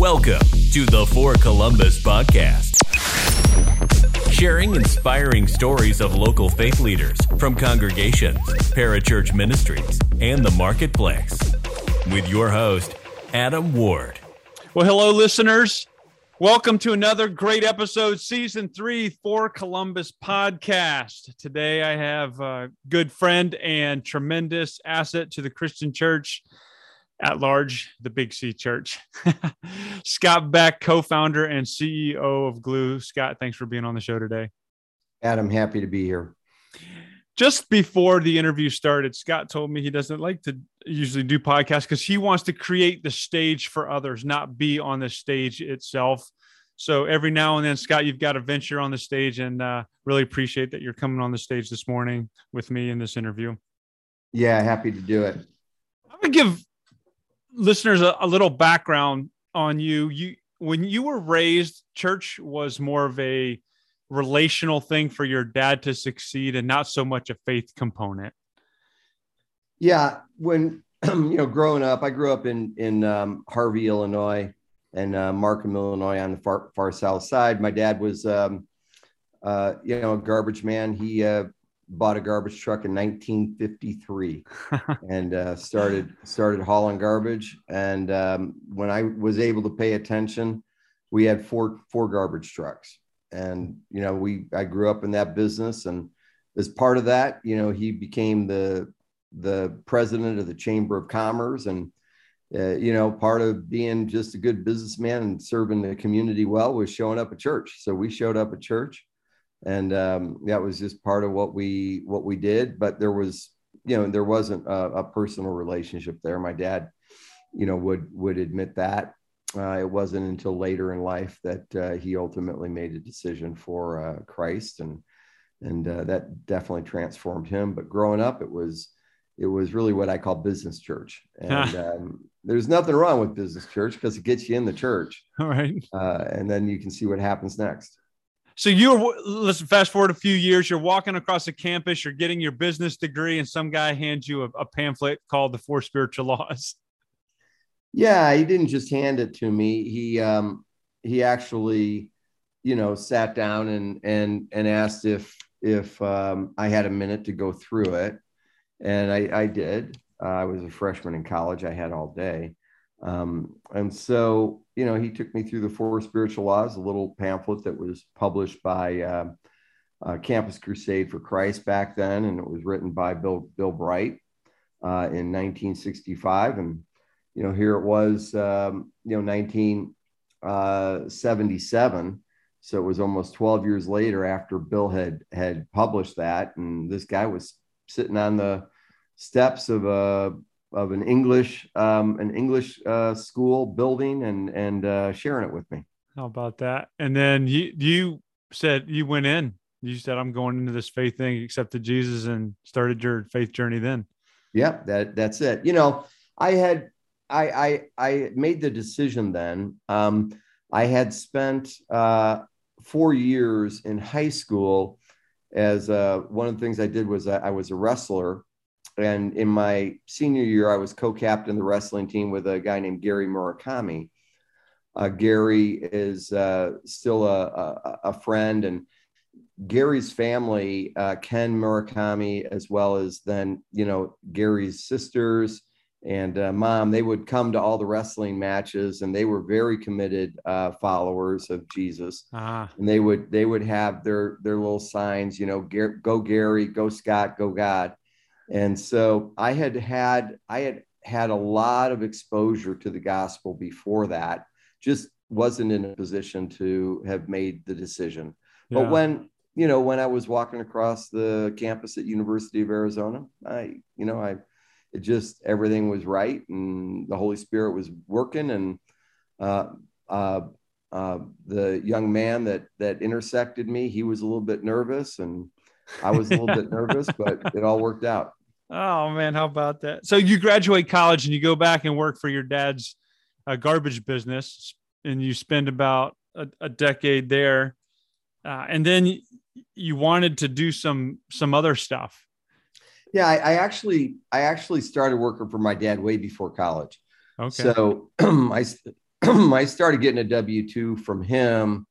Welcome to the For Columbus podcast. Sharing inspiring stories of local faith leaders from congregations, parachurch ministries, and the marketplace. With your host, Adam Ward. Well, hello, listeners. Welcome to another great episode, season three for Columbus podcast. Today, I have a good friend and tremendous asset to the Christian church at large, the Big C Church. Scott Beck, co founder and CEO of Glue. Scott, thanks for being on the show today. Adam, happy to be here. Just before the interview started, Scott told me he doesn't like to usually do podcasts because he wants to create the stage for others, not be on the stage itself. So every now and then, Scott, you've got to venture on the stage, and uh, really appreciate that you're coming on the stage this morning with me in this interview. Yeah, happy to do it. I'm gonna give listeners a, a little background on you. You when you were raised, church was more of a relational thing for your dad to succeed and not so much a faith component. Yeah, when you know, growing up, I grew up in in um, Harvey, Illinois, and uh, Markham, Illinois, on the far far south side. My dad was, um, uh, you know, a garbage man. He uh, bought a garbage truck in 1953 and uh, started started hauling garbage. And um, when I was able to pay attention, we had four four garbage trucks. And you know, we I grew up in that business, and as part of that, you know, he became the the president of the Chamber of Commerce, and uh, you know, part of being just a good businessman and serving the community well was showing up at church. So we showed up at church and um, that was just part of what we what we did. But there was, you know, there wasn't a, a personal relationship there. My dad, you know, would would admit that. Uh, it wasn't until later in life that uh, he ultimately made a decision for uh, Christ, and and uh, that definitely transformed him. But growing up, it was it was really what I call business church, and um, there's nothing wrong with business church because it gets you in the church. All right, uh, and then you can see what happens next. So you're listen. Fast forward a few years, you're walking across the campus, you're getting your business degree, and some guy hands you a, a pamphlet called "The Four Spiritual Laws." Yeah, he didn't just hand it to me. He um, he actually, you know, sat down and and and asked if if um, I had a minute to go through it, and I, I did. Uh, I was a freshman in college. I had all day, um, and so, you know, he took me through the four spiritual laws, a little pamphlet that was published by uh, uh, Campus Crusade for Christ back then, and it was written by Bill Bill Bright uh, in 1965. And you know, here it was, um, you know, 1977. Uh, so it was almost 12 years later after Bill had had published that, and this guy was sitting on the steps of a of an English um, an English uh, school building and and uh, sharing it with me. How about that? And then you you said you went in. You said I'm going into this faith thing, accepted Jesus, and started your faith journey. Then, yeah, that that's it. You know, I had I I I made the decision then. Um, I had spent uh, four years in high school as uh, one of the things I did was I, I was a wrestler and in my senior year, I was co-captain the wrestling team with a guy named Gary Murakami. Uh, Gary is uh, still a, a, a, friend, and Gary's family, uh, Ken Murakami, as well as then you know Gary's sisters and uh, mom, they would come to all the wrestling matches, and they were very committed uh, followers of Jesus. Ah. And they would they would have their their little signs, you know, go Gary, go Scott, go God and so I had had I had had a lot of exposure to the gospel before that. Just wasn't in a position to have made the decision. Yeah. But when you know when I was walking across the campus at University of Arizona, I you know I it just everything was right and the Holy Spirit was working and uh, uh, uh, the young man that that intersected me, he was a little bit nervous and I was a little bit nervous, but it all worked out. Oh man, how about that? So you graduate college and you go back and work for your dad's uh, garbage business, and you spend about a, a decade there, uh, and then you wanted to do some some other stuff. Yeah, I, I, actually I actually started working for my dad way before college. Okay. So I I started getting a W 2 from him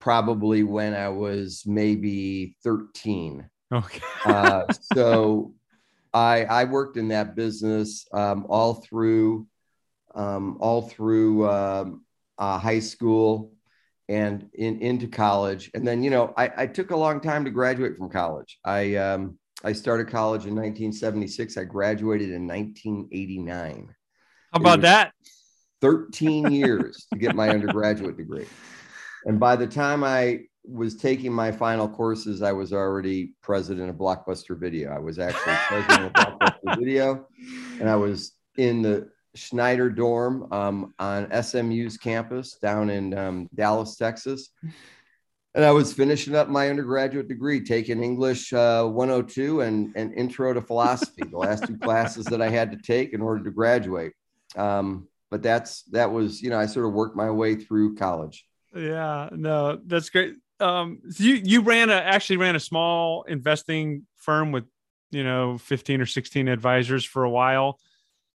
probably when I was maybe 13. Okay. uh, so I, I worked in that business um, all through um, all through um, uh, high school and in, into college. And then, you know, I, I, took a long time to graduate from college. I, um, I started college in 1976. I graduated in 1989. How about that? 13 years to get my undergraduate degree. And by the time I was taking my final courses, I was already president of Blockbuster Video. I was actually president of Blockbuster Video, and I was in the Schneider dorm um, on SMU's campus down in um, Dallas, Texas. And I was finishing up my undergraduate degree, taking English uh, 102 and, and Intro to Philosophy, the last two classes that I had to take in order to graduate. Um, but that's that was, you know, I sort of worked my way through college. Yeah, no, that's great. Um, so you you ran a actually ran a small investing firm with you know 15 or 16 advisors for a while.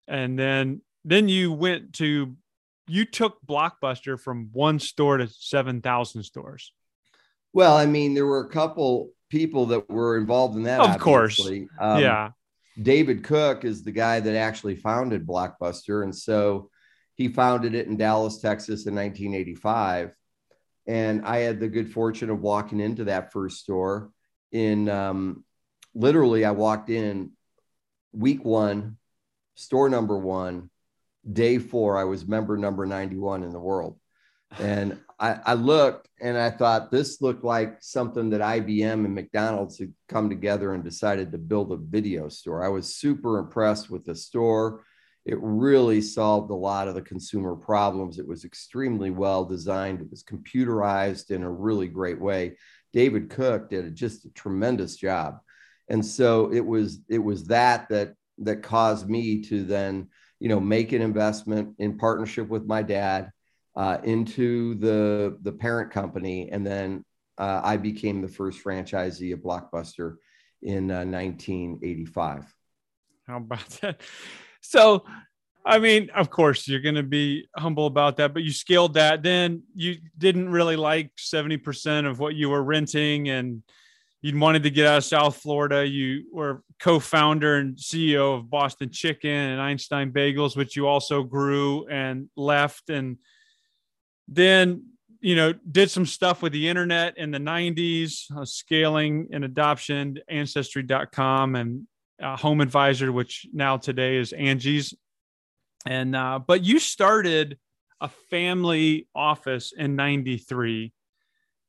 And then then you went to you took blockbuster from one store to 7000 stores. Well i mean there were a couple people that were involved in that of course. um, yeah. David cook is the guy that actually founded blockbuster. And so he founded it in dallas texas in 1985 and i had the good fortune of walking into that first store in um, literally i walked in week one store number one, day four, I was member number 91 in the world. And I, I, looked and I thought this looked like something that IBM and McDonald's had come together and decided to build a video store. I was super impressed with the store. It really solved a lot of the consumer problems. It was extremely well designed. It was computerized in a really great way. David Cook did just a tremendous job. And so it was it was that that that caused me to then you know make an investment in partnership with my dad uh, into the the parent company and then uh, i became the first franchisee of blockbuster in uh, 1985 how about that so i mean of course you're going to be humble about that but you scaled that then you didn't really like 70% of what you were renting and you wanted to get out of South Florida. You were co-founder and CEO of Boston Chicken and Einstein Bagels, which you also grew and left. And then, you know, did some stuff with the internet in the 90s, uh, scaling and adoption, ancestry.com and uh, Home Advisor, which now today is Angie's. And, uh, but you started a family office in 93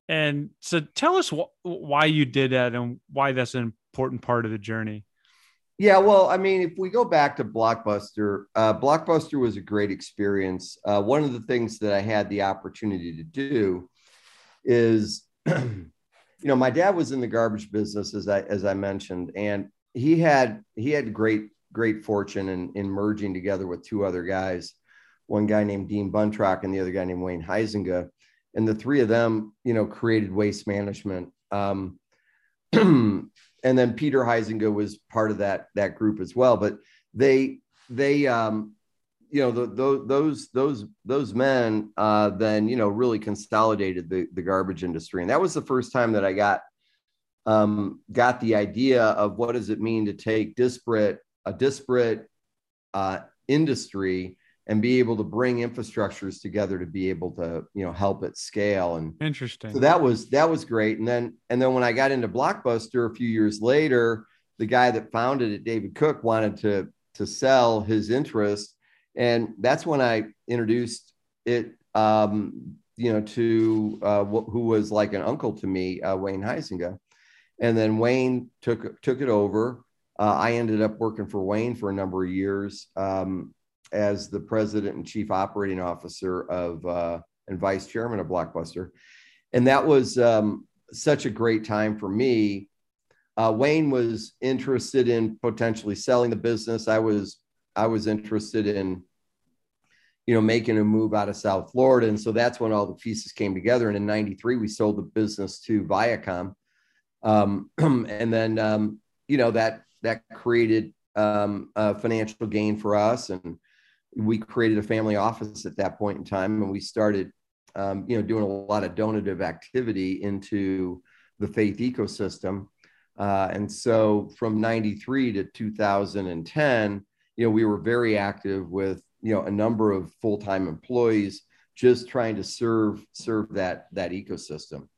and so tell us wh- why you did that and why that's an important part of the journey. Yeah, well, I mean, if we go back to Blockbuster, uh, Blockbuster was a great experience. Uh, one of the things that I had the opportunity to do is, you know, my dad was in the garbage business, as I as I mentioned, and he had he had great great fortune in in merging together with two other guys, one guy named Dean Buntrock and the other guy named Wayne Huizenga and the three of them, you know, created waste management. Um, and then Peter Huizenga was part of that that group as well. But they they um, you know the, the, those those those men uh, then you know really consolidated the the garbage industry, and that was the first time that I got um, got the idea of what does it mean to take disparate a disparate uh, industry and be able to bring infrastructures together to be able to you know help it scale. And interesting. so that was that was great. And then and then when i got into blockbuster a few years later the guy that founded it david cook wanted to to sell his interest. And that's when i introduced it um you know to uh wh- who was like an uncle to me uh, wayne Huizenga. And then wayne took took it over uh, I ended up working for Wayne for a number of years. Um, as the president and chief operating officer of uh, and vice chairman of Blockbuster, and that was um, such a great time for me. Uh, Wayne was interested in potentially selling the business. I was I was interested in you know making a move out of South Florida, and so that's when all the pieces came together. And in '93, we sold the business to Viacom, um, and then um, you know that that created um, a financial gain for us and we created a family office at that point in time, and we started, um, you know, doing a lot of donative activity into the faith ecosystem. Uh, and so from 93 to 2010, you know, we were very active with, you know, a number of full-time employees just trying to serve serve that that ecosystem.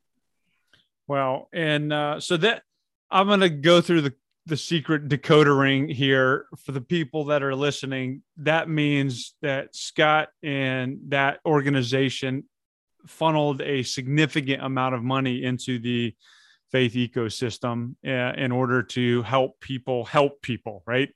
Well, and uh, so that I'm going to go through the the secret decoder ring here for the people that are listening. That means that Scott and that organization funneled a significant amount of money into the faith ecosystem uh, in order to help people help people, right?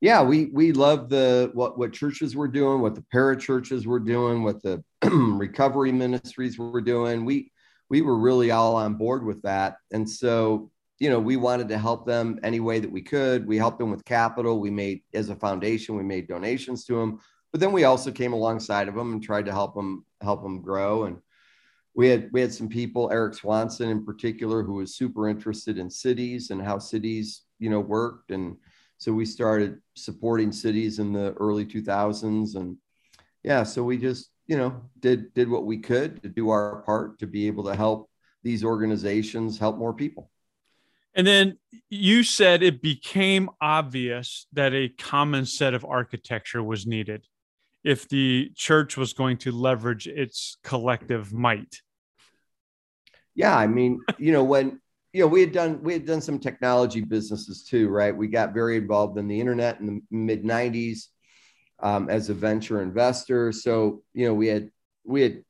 Yeah, we we love the what what churches were doing, what the parachurches were doing, what the recovery ministries were doing. We we were really all on board with that, and so you know, we wanted to help them any way that we could. We helped them with capital. We made, as a foundation, we made donations to them, but then we also came alongside of them and tried to help them help them grow. And we had we had some people, Eric Swanson in particular, who was super interested in cities and how cities, you know, worked. And so we started supporting cities in the early 2000s. And yeah, so we just, you know, did did what we could to do our part to be able to help these organizations help more people. And then you said it became obvious that a common set of architecture was needed if the church was going to leverage its collective might. Yeah, I mean, you know, when you know we had done we had done some technology businesses too, right? We got very involved in the internet in the mid '90s um, as a venture investor. So you know, we had we had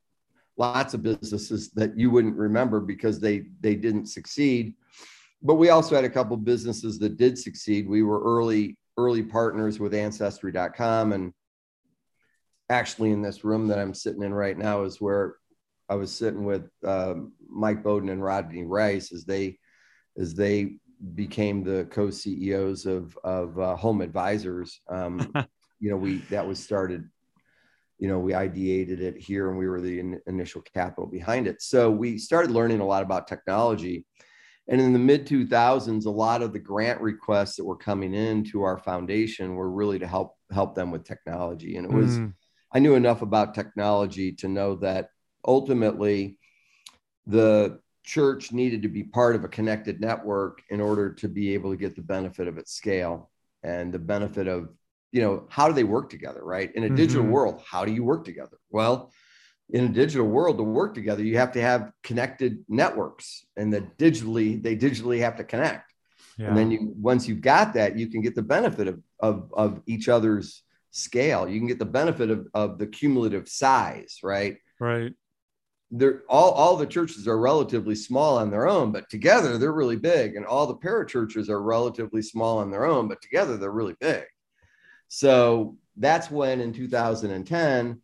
lots of businesses that you wouldn't remember because they they didn't succeed but we also had a couple businesses that did succeed. We were early early partners with ancestry.com and actually in this room that I'm sitting in right now is where I was sitting with um, Mike Beaudoin and Rodney Rice as they as they became the co-CEOs of of uh, Home Advisors. Um, you know, we that was started. You know, we ideated it here, and we were the in, initial capital behind it. So we started learning a lot about technology, and in the mid 2000s, a lot of the grant requests that were coming in to our foundation were really to help help them with technology. And it was, mm. I knew enough about technology to know that ultimately the church needed to be part of a connected network in order to be able to get the benefit of its scale and the benefit of you know how do they work together right? In a mm-hmm. digital world how do you work together? Well in a digital world to work together you have to have connected networks and that digitally they digitally have to connect. Yeah. and then you once you've got that you can get the benefit of, of of each other's scale. You can get the benefit of, of the cumulative size right? Right. They're all all the churches are relatively small on their own but together they're really big and all the parachurches are relatively small on their own but together they're really big so that's when in 2010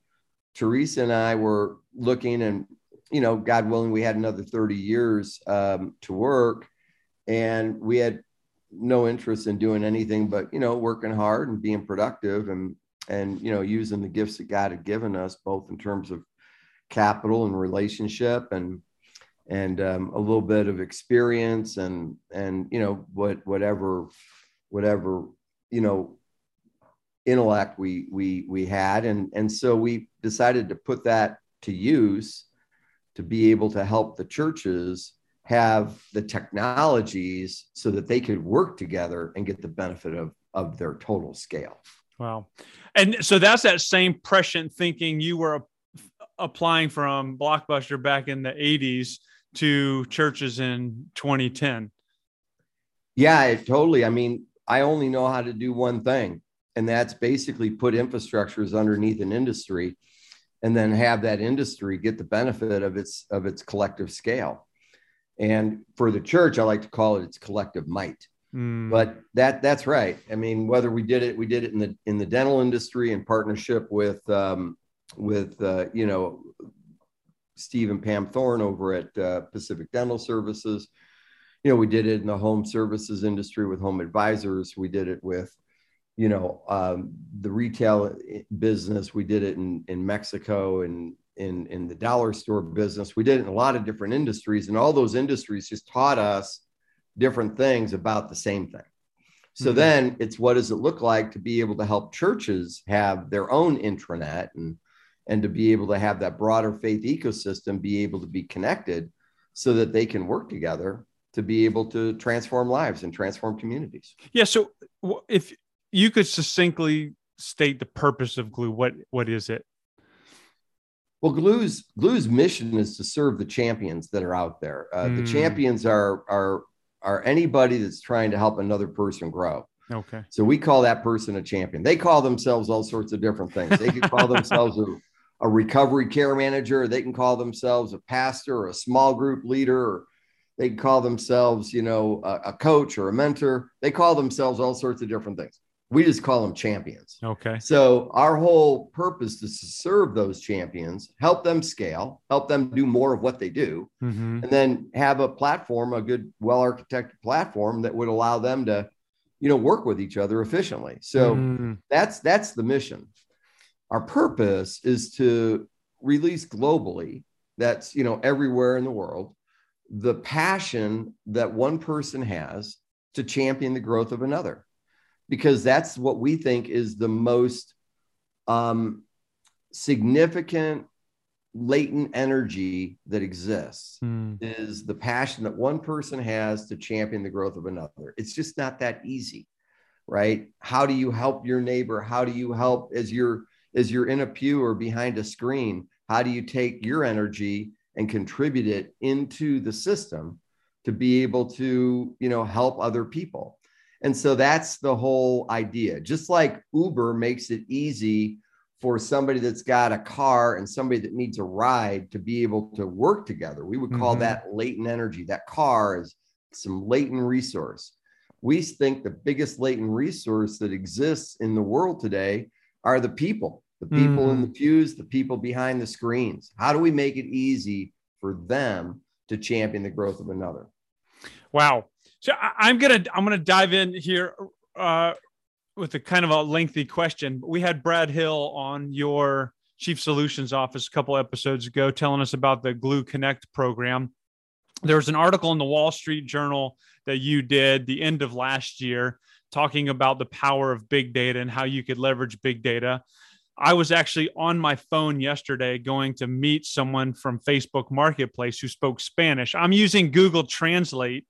Teresa and I were looking, and you know, God willing, we had another 30 years um, to work, and we had no interest in doing anything but you know working hard and being productive and and you know using the gifts that God had given us both in terms of capital and relationship and and um, a little bit of experience and and you know what whatever whatever you know intellect we we we had. And and so we decided to put that to use to be able to help the churches have the technologies so that they could work together and get the benefit of of their total scale. Wow. And so that's that same prescient thinking you were applying from blockbuster back in the 80s to churches in 2010 yeah it, totally. I mean i only know how to do one thing and that's basically put infrastructures underneath an industry and then have that industry get the benefit of its of its collective scale. And for the church i like to call it its collective might. Mm. but that that's right. I mean whether we did it we did it in the in the dental industry in partnership with um, with uh, you know steve and pam thorne over at uh, pacific dental services. You know we did it in the home services industry with home advisors. We did it with you know um, the retail business we did it in in mexico and in in the dollar store business we did it in a lot of different industries and all those industries just taught us different things about the same thing So Mhm. then it's what does it look like to be able to help churches have their own intranet and and to be able to have that broader faith ecosystem be able to be connected so that they can work together to be able to transform lives and transform communities. Yeah. So if you could succinctly state the purpose of glue, what what is it? Well, Glue's Glue's mission is to serve the champions that are out there. Uh, The Mm. champions are are are anybody that's trying to help another person grow. Okay. So we call that person a champion. They call themselves all sorts of different things. They could call themselves a, a recovery care manager. They can call themselves a pastor or a small group leader, or they can call themselves, you know, a, a coach or a mentor. They call themselves all sorts of different things. We just call them champions. Okay. So our whole purpose is to serve those champions, help them scale, help them do more of what they do, Mhm. and then have a platform, a good, well-architected platform that would allow them to, you know, work with each other efficiently. So Mm. that's that's the mission. Our purpose is to release globally, that's you know everywhere in the world, the passion that one person has to champion the growth of another, because that's what we think is the most um, significant latent energy that exists Mm. is the passion that one person has to champion the growth of another. It's just not that easy, right? How do you help your neighbor? How do you help as you're as you're in a pew or behind a screen? How do you take your energy and contribute it into the system to be able to, you know, help other people? And so that's the whole idea. Just like Uber makes it easy for somebody that's got a car and somebody that needs a ride to be able to work together. We would call Mhm. that latent energy. That car is some latent resource. We think the biggest latent resource that exists in the world today are the people, the people in the pews, the people behind the screens. How do we make it easy for them to champion the growth of another? Wow. So I, I'm gonna I'm gonna dive in here uh, with a kind of a lengthy question. We had Brad Hill on your chief solutions office a couple episodes ago, telling us about the Glue Connect program. There was an article in the Wall Street Journal that you did the end of last year, talking about the power of big data and how you could leverage big data. I was actually on my phone yesterday going to meet someone from Facebook Marketplace who spoke Spanish. I'm using Google Translate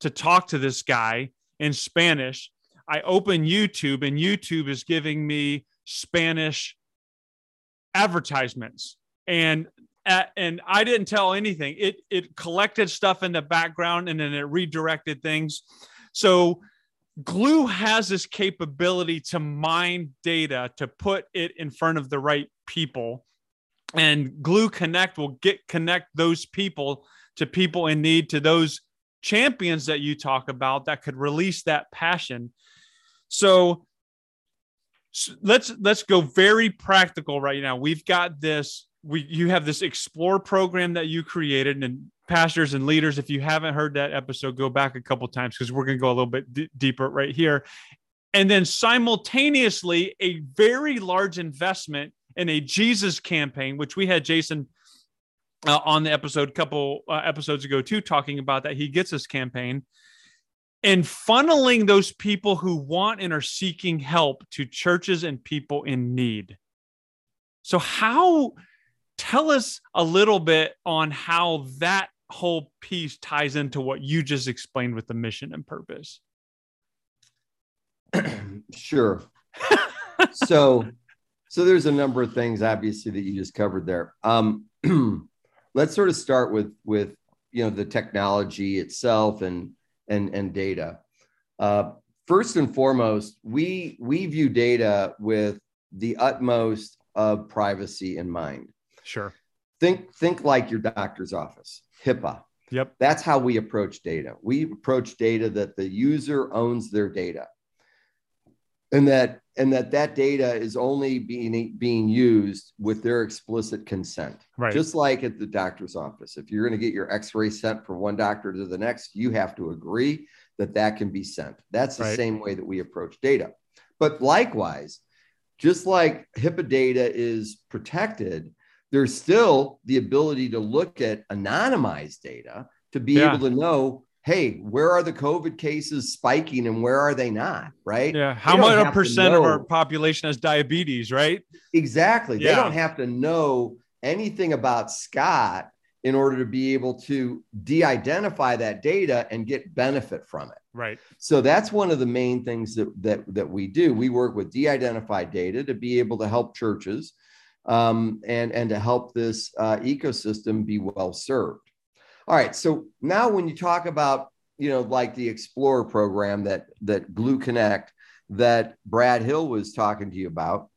to talk to this guy in Spanish. I open YouTube and YouTube is giving me Spanish advertisements and and I didn't tell anything. It it collected stuff in the background and then it redirected things. So Glue has this capability to mine data to put it in front of the right people. And Glue Connect will get connect those people to people in need, to those champions that you talk about that could release that passion. So, let's let's go very practical right now. We've got this we you have this explore program that you created and pastors and leaders if you haven't heard that episode go back a couple times because we're going to go a little bit d- deeper right here and then simultaneously a very large investment in a jesus campaign which we had jason uh, on the episode couple uh, episodes ago too talking about that he gets this campaign and funneling those people who want and are seeking help to churches and people in need so how tell us a little bit on how that whole piece ties into what you just explained with the mission and purpose. sure. so, so there's a number of things obviously that you just covered there. Um, let's sort of start with with you know the technology itself and and and data. Uh, first and foremost, we we view data with the utmost of privacy in mind. Sure. Think think like your doctor's office, HIPAA. Yep. That's how we approach data. We approach data that the user owns their data. And that and that that data is only being being used with their explicit consent. Right. Just like at the doctor's office. If you're going to get your x-ray sent from one doctor to the next, you have to agree that that can be sent. That's the Right. same way that we approach data. But likewise, just like HIPAA data is protected, there's still the ability to look at anonymized data to be Yeah. able to know hey, where are the COVID cases spiking and where are they not? Right? Yeah. How much a percent of our population has diabetes? Right? Exactly. Yeah. They don't have to know anything about Scott in order to be able to de-identify that data and get benefit from it. Right. So that's one of the main things that that that we do. We work with de-identified data to be able to help churches um, and and to help this uh, ecosystem be well served. All right. So now when you talk about you know like the Explorer program that that Glue Connect that Brad Hill was talking to you about,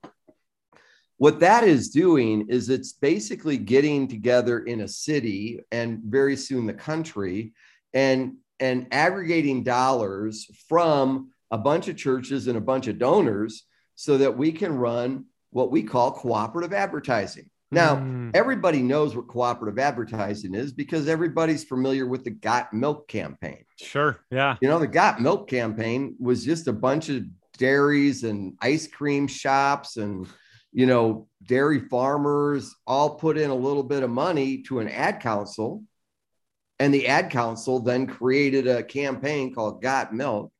what that is doing is it's basically getting together in a city and very soon the country and and aggregating dollars from a bunch of churches and a bunch of donors so that we can run what we call cooperative advertising. Now, mm. everybody knows what cooperative advertising is because everybody's familiar with the Got Milk campaign. Sure. Yeah. You know, the Got Milk campaign was just a bunch of dairies and ice cream shops and you know, dairy farmers all put in a little bit of money to an ad council. And the ad council then created a campaign called Got Milk.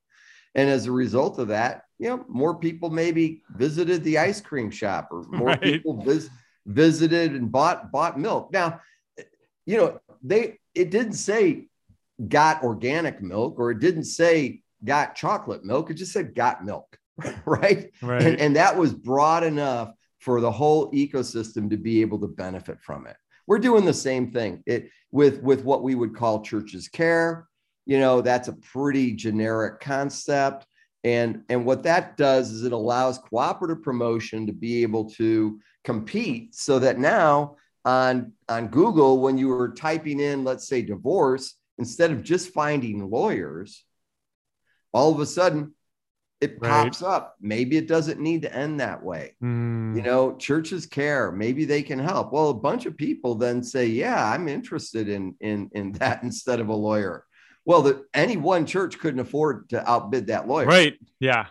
And as a result of that, you know, more people maybe visited the ice cream shop or more right. people vis- visited and bought bought milk. Now, you know, they it didn't say got organic milk or it didn't say got chocolate milk. It just said got milk, right? Right. And, and that was broad enough for the whole ecosystem to be able to benefit from it. We're doing the same thing it, with, with what we would call churches care. You know, that's a pretty generic concept. And, and what that does is it allows cooperative promotion to be able to compete so that now on, on Google, when you were typing in, let's say, divorce, instead of just finding lawyers, all of a sudden it right. pops up. Maybe it doesn't need to end that way. Mm. You know, churches care. Maybe they can help. Well, a bunch of people then say, "Yeah, I'm interested in in in that instead of a lawyer." Well, that any one church couldn't afford to outbid that lawyer. Right. Yeah.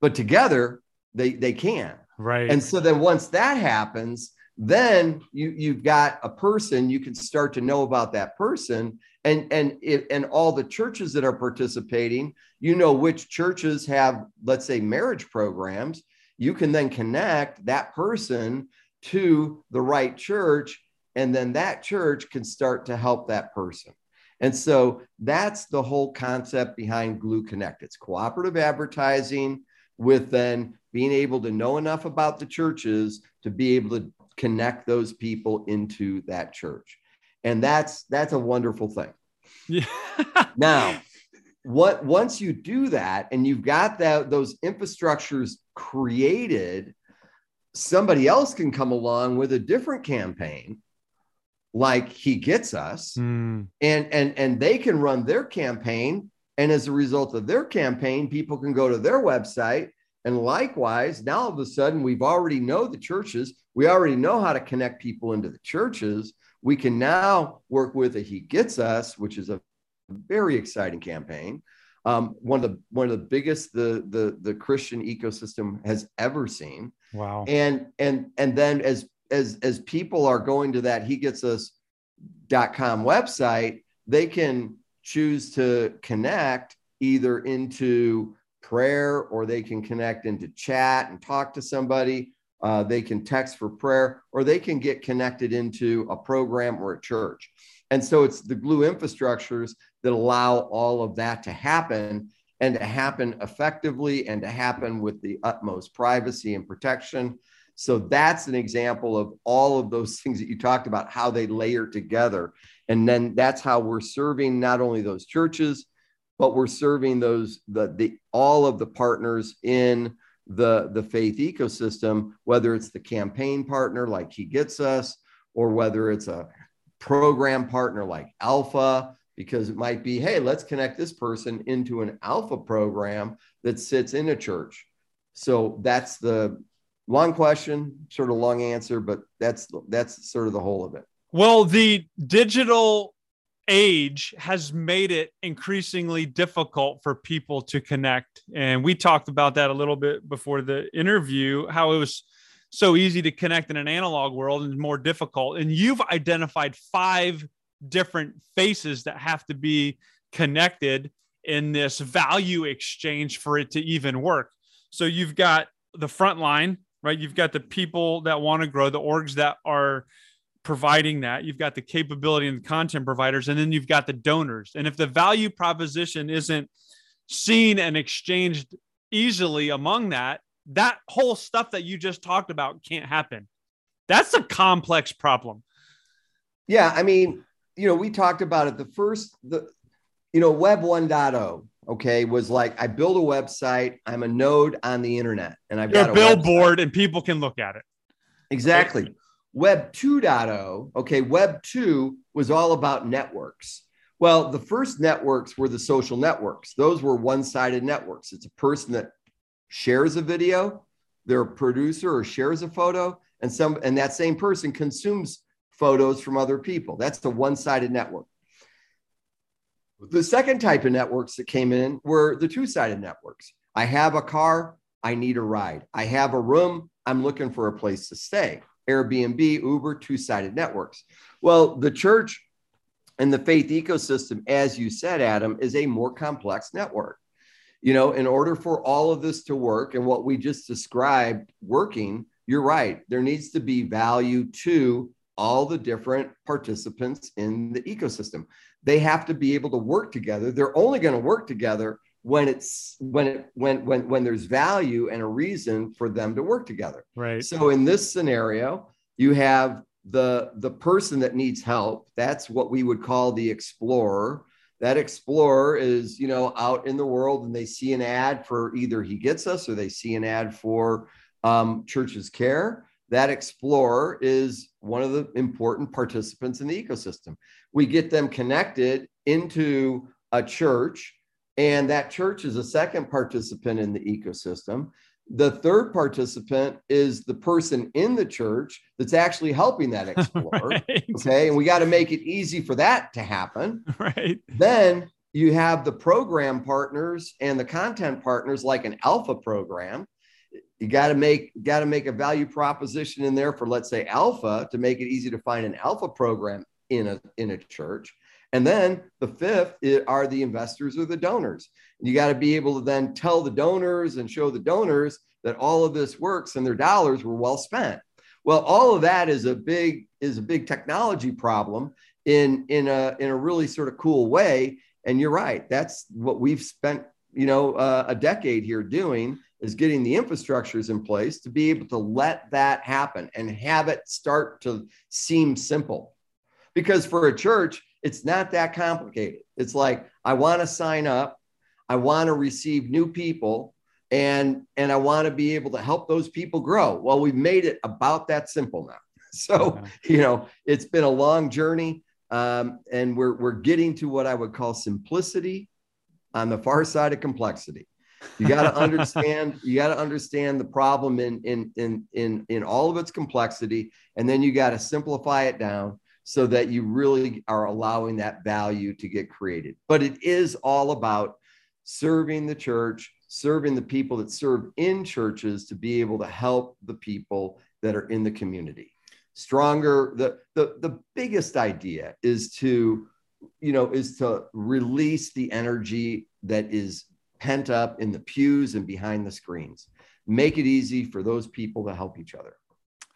But together they they can. Right. And so then once that happens, then you you've got a person you can start to know about that person and and it, and all the churches that are participating you know which churches have let's say marriage programs you can then connect that person to the right church and then that church can start to help that person and so that's the whole concept behind glue connect. It's cooperative advertising with then being able to know enough about the churches to be able to connect those people into that church. And that's that's a wonderful thing. Yeah. now what once you do that and you've got that those infrastructures created somebody else can come along with a different campaign like he gets us mm. and and and they can run their campaign. And as a result of their campaign people can go to their website. And likewise now all of a sudden we've already know the churches. We already know how to connect people into the churches. We can now work with a he gets us which is a very exciting campaign. Um, one of the one of the biggest the the the christian ecosystem has ever seen. Wow. And and and then as as as people are going to that he gets us dot com website they can choose to connect either into prayer or they can connect into chat and talk to somebody. Uh, they can text for prayer or they can get connected into a program or a church. And so it's the glue infrastructures that allow all of that to happen and to happen effectively and to happen with the utmost privacy and protection. So that's an example of all of those things that you talked about, how they layer together. And then that's how we're serving not only those churches, but we're serving those the, the all of the partners in the the faith ecosystem whether it's the campaign partner like he gets us or whether it's a program partner like alpha because it might be hey let's connect this person into an alpha program that sits in a church so that's the long question sort of long answer but that's that's sort of the whole of it well the digital age has made it increasingly difficult for people to connect. And we talked about that a little bit before the interview, how it was so easy to connect in an analog world and more difficult. And you've identified five different faces that have to be connected in this value exchange for it to even work. So you've got the front line, right? You've got the people that want to grow, the orgs that are providing that. You've got the capability and the content providers, and then you've got the donors. And if the value proposition isn't seen and exchanged easily among that, that whole stuff that you just talked about can't happen. That's a complex problem. Yeah, I mean, you know, we talked about it. The first, the you know, Web 1.0, okay, was like I build a website. I'm a node on the internet, and I've You're got a billboard, and people can look at it. Exactly. Web 2.0, okay, Web 2 was all about networks. Well, the first networks were the social networks. Those were one-sided networks. It's a person that shares a video, they're a producer or shares a photo, and some and that same person consumes photos from other people. That's the one-sided network. The second type of networks that came in were the two-sided networks. I have a car, I need a ride. I have a room, I'm looking for a place to stay. Airbnb, Uber, two-sided networks. Well, the church and the faith ecosystem, as you said, Adam, is a more complex network. You know, in order for all of this to work and what we just described working, you're right. There needs to be value to all the different participants in the ecosystem. They have to be able to work together. They're only going to work together when it's when it when when when there's value and a reason for them to work together. Right. So in this scenario, you have the the person that needs help. That's what we would call the explorer. That explorer is, you know, out in the world and they see an ad for either he gets us or they see an ad for um, church's care that explorer is one of the important participants in the ecosystem. We get them connected into a church, and that church is a second participant in the ecosystem. The third participant is the person in the church that's actually helping that explorer. right. Okay. And we got to make it easy for that to happen. Right. Then you have the program partners and the content partners, like an alpha program you got to make got to make a value proposition in there for let's say alpha to make it easy to find an alpha program in a in a church. And then the fifth are the investors or the donors. You got to be able to then tell the donors and show the donors that all of this works and their dollars were well spent. Well all of that is a big is a big technology problem in in a in a really sort of cool way. And you're right that's what we've spent you know uh, a decade here doing is getting the infrastructures in place to be able to let that happen and have it start to seem simple. Because for a church, it's not that complicated. It's like, I want to sign up, I want to receive new people, and, and I want to be able to help those people grow. Well, we've made it about that simple now. So, you know, it's been a long journey. Um, and we're, we're getting to what I would call simplicity on the far side of complexity. You got to understand. you got to understand the problem in in in in in all of its complexity, and then you got to simplify it down so that you really are allowing that value to get created. But it is all about serving the church, serving the people that serve in churches to be able to help the people that are in the community. Stronger. The the the biggest idea is to you know is to release the energy that is pent up in the pews and behind the screens. Make it easy for those people to help each other.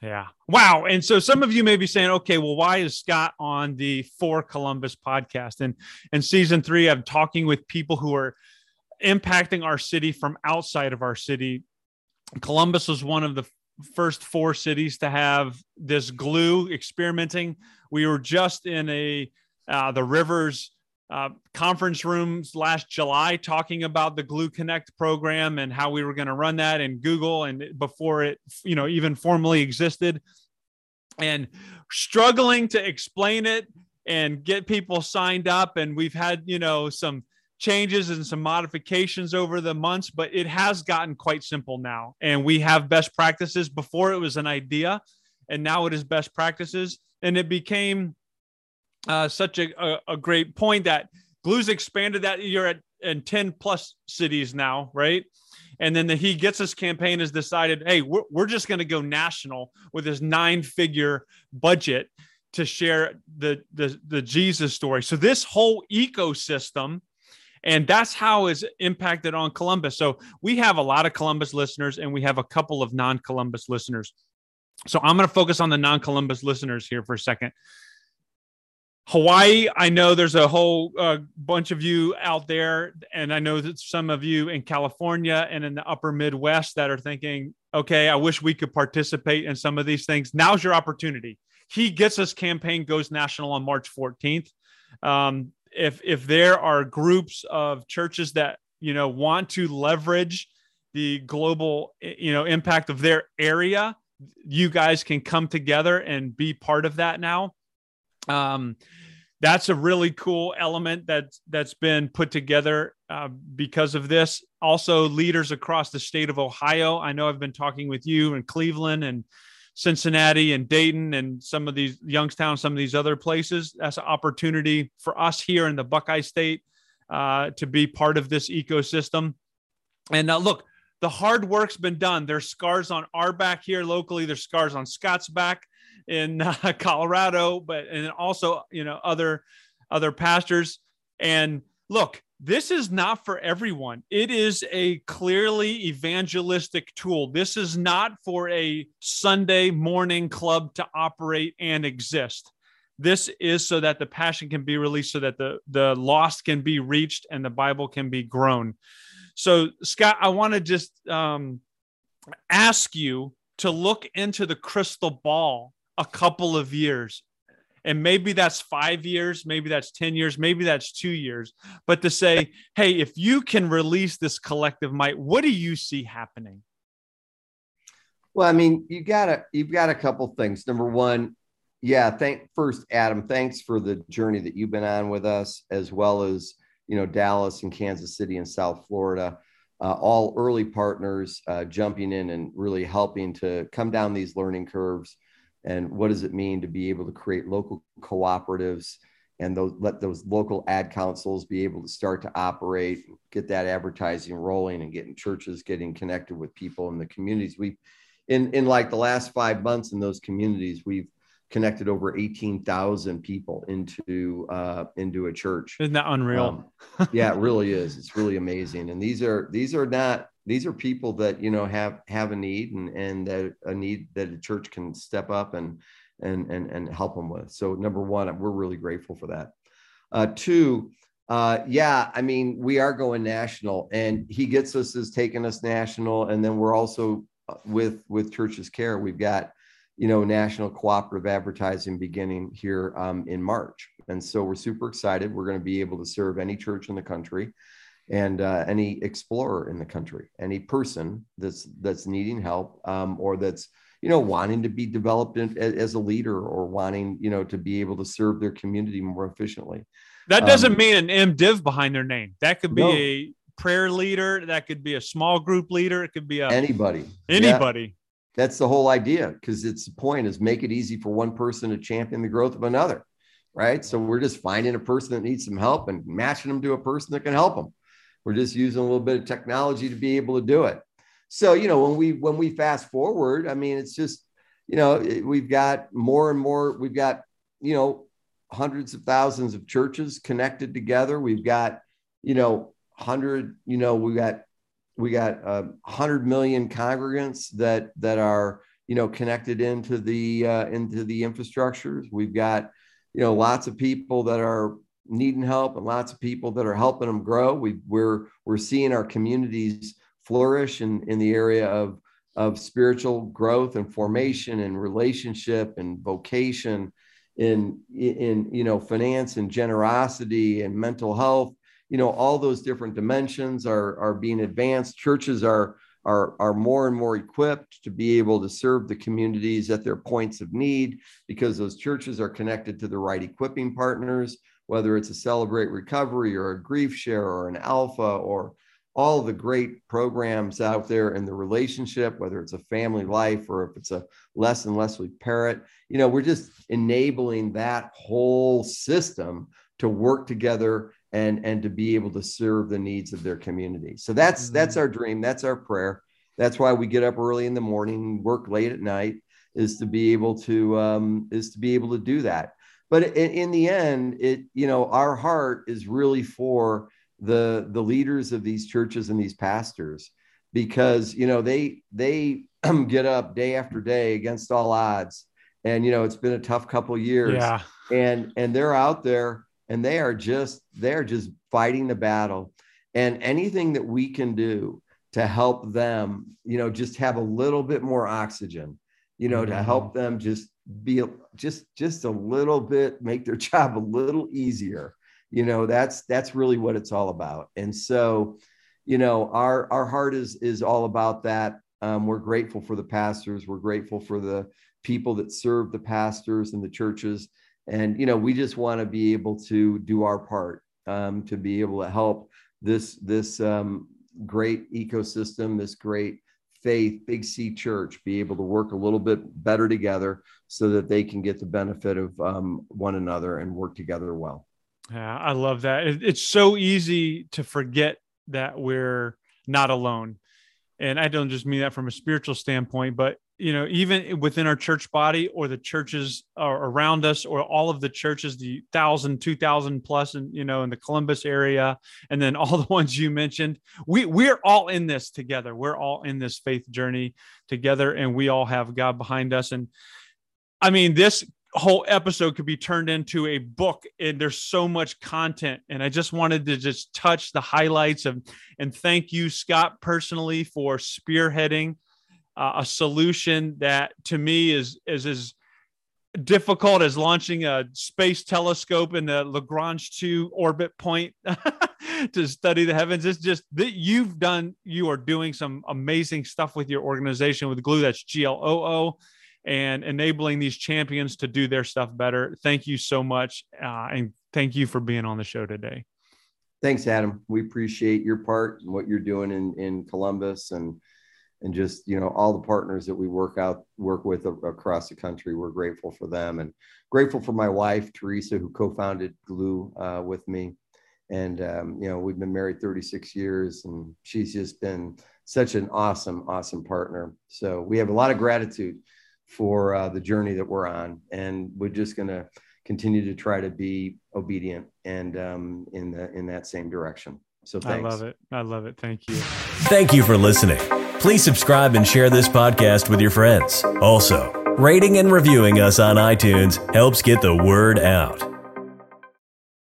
Yeah. Wow. And so some of you may be saying, okay, well, why is Scott on the For Columbus podcast? And in season three, I'm talking with people who are impacting our city from outside of our city. Columbus was one of the first four cities to have this glue experimenting. We were just in a uh, the rivers uh, conference rooms last July talking about the Glue Connect program and how we were going to run that in Google and before it, you know, even formally existed, and struggling to explain it and get people signed up. And we've had, you know, some changes and some modifications over the months, but it has gotten quite simple now. And we have best practices. Before it was an idea, and now it is best practices. And it became uh, such a, a, a, great point that Glue's expanded that you're at in 10 plus cities now, right? And then the He Gets Us campaign has decided, hey, we're, we're just going to go national with this nine figure budget to share the, the, the Jesus story. So this whole ecosystem And that's how it's impacted on Columbus. So we have a lot of Columbus listeners and we have a couple of non Columbus listeners. So I'm going to focus on the non Columbus listeners here for a second. Hawaii, I know there's a whole uh, bunch of you out there, and I know that some of you in California and in the upper Midwest that are thinking, okay, I wish we could participate in some of these things. Now's your opportunity. He Gets Us campaign goes national on March 14th. Um, if if there are groups of churches that you know want to leverage the global you know impact of their area, you guys can come together and be part of that now. Um, that's a really cool element that's that's been put together uh, because of this. Also, leaders across the state of Ohio. I know I've been talking with you in Cleveland and Cincinnati and Dayton and some of these Youngstown, some of these other places. That's an opportunity for us here in the Buckeye State uh, to be part of this ecosystem. And uh, look, the hard work's been done. There's scars on our back here locally. There's scars on Scott's back in uh, Colorado, but and also you know other other pastors. And look, this is not for everyone. It is a clearly evangelistic tool. This is not for a Sunday morning club to operate and exist. This is so that the passion can be released, so that the, the lost can be reached and the Bible can be grown. So, Scott, I want to just um, ask you to look into the crystal ball a couple of years and maybe that's five years, maybe that's 10 years, maybe that's two years. But to say, hey, if you can release this collective might, what do you see happening? Well, I mean, you got a you've got a couple things. Number one, yeah, thank first, Adam, thanks for the journey that you've been on with us, as well as you know, Dallas and Kansas City and South Florida. Uh, all early partners uh, jumping in and really helping to come down these learning curves and what does it mean to be able to create local cooperatives and those, let those local ad councils be able to start to operate, get that advertising rolling, and getting churches getting connected with people in the communities. We, in in like the last five months in those communities, we've connected over eighteen thousand people into uh, into a church. Isn't that unreal? Um, yeah, it really is. It's really amazing. And these are these are not these are people that you know have have a need and and that a need that a church can step up and and and and help them with. So number one, we're really grateful for that. Uh, two, uh, yeah, I mean we are going national, and he gets us is taking us national, and then we're also uh, with with Church's Care. We've got you know national cooperative advertising beginning here um, in March, and so we're super excited. We're going to be able to serve any church in the country and uh, any explorer in the country, any person that's that's needing help um, or that's you know wanting to be developed in, as a leader or wanting you know to be able to serve their community more efficiently. That doesn't um, mean an MDiv behind their name. That could be no. a prayer leader. That could be a small group leader. It could be a anybody. Anybody. Yeah. That's the whole idea because it's the point is make it easy for one person to champion the growth of another right? So we're just finding a person that needs some help and matching them to a person that can help them. We're just using a little bit of technology to be able to do it. So, you know, when we when we fast forward, I mean, it's just, you know, we've got more and more, we've got, you know, hundreds of thousands of churches connected together. We've got, you know, hundred, you know, we got we got uh, hundred million congregants that that are you know connected into the uh, into the infrastructures. We've got you know lots of people that are needing help and lots of people that are helping them grow. We, we're, we're seeing our communities flourish in, in the area of, of spiritual growth and formation and relationship and vocation in, in, you know, finance and generosity and mental health. You know, all those different dimensions are, are being advanced. Churches are, are, are more and more equipped to be able to serve the communities at their points of need because those churches are connected to the right equipping partners whether it's a Celebrate Recovery or a Grief Share or an Alpha or all the great programs out there in the relationship, whether it's a family life or if it's a lesson Leslie parent, you know, we're just enabling that whole system to work together and and to be able to serve the needs of their community. So that's mm-hmm. that's our dream. That's our prayer. That's why we get up early in the morning, work late at night, is to be able to um, is to be able to do that but in, in the end it you know our heart is really for the the leaders of these churches and these pastors because you know they they get up day after day against all odds. And you know it's been a tough couple years. Yeah. And and they're out there and they are just they're just fighting the battle. And anything that we can do to help them you know just have a little bit more oxygen you know mm-hmm. to help them just be just just a little bit make their job a little easier. You know that's that's really what it's all about. And so you know our our heart is is all about that. Um, we're grateful for the pastors. We're grateful for the people that serve the pastors and the churches. And you know we just want to be able to do our part um, to be able to help this this um, great ecosystem this great faith big c church be able to work a little bit better together so that they can get the benefit of um, one another and work together well. Yeah i love that. It's so easy to forget that we're not alone. And i don't just mean that from a spiritual standpoint but you know even within our church body or the churches around us or all of the churches the thousand two thousand plus and you know in the columbus area and then all the ones you mentioned we we're all in this together. We're all in this faith journey together and we all have god behind us. And i mean this whole episode could be turned into a book and there's so much content and i just wanted to just touch the highlights of and thank you scott personally for spearheading uh, a solution that to me is is as difficult as launching a space telescope in the Lagrange 2 orbit point to study the heavens. It's just that you've done, you are doing some amazing stuff with your organization with Gloo. That's G L O O and enabling these champions to do their stuff better. Thank you so much. Uh, and thank you for being on the show today. Thanks, Adam. We appreciate your part and what you're doing in, in Columbus and and just you know all the partners that we work out work with across the country we're grateful for them and grateful for my wife teresa who co-founded Gloo uh, with me. And um, you know we've been married 36 years and she's just been such an awesome awesome partner. So we have a lot of gratitude for uh, the journey that we're on and we're just going to continue to try to be obedient and um, in the in that same direction. So thanks. i love it. I love it. Thank you. Thank you for listening Please subscribe and share this podcast with your friends. Also, rating and reviewing us on iTunes helps get the word out.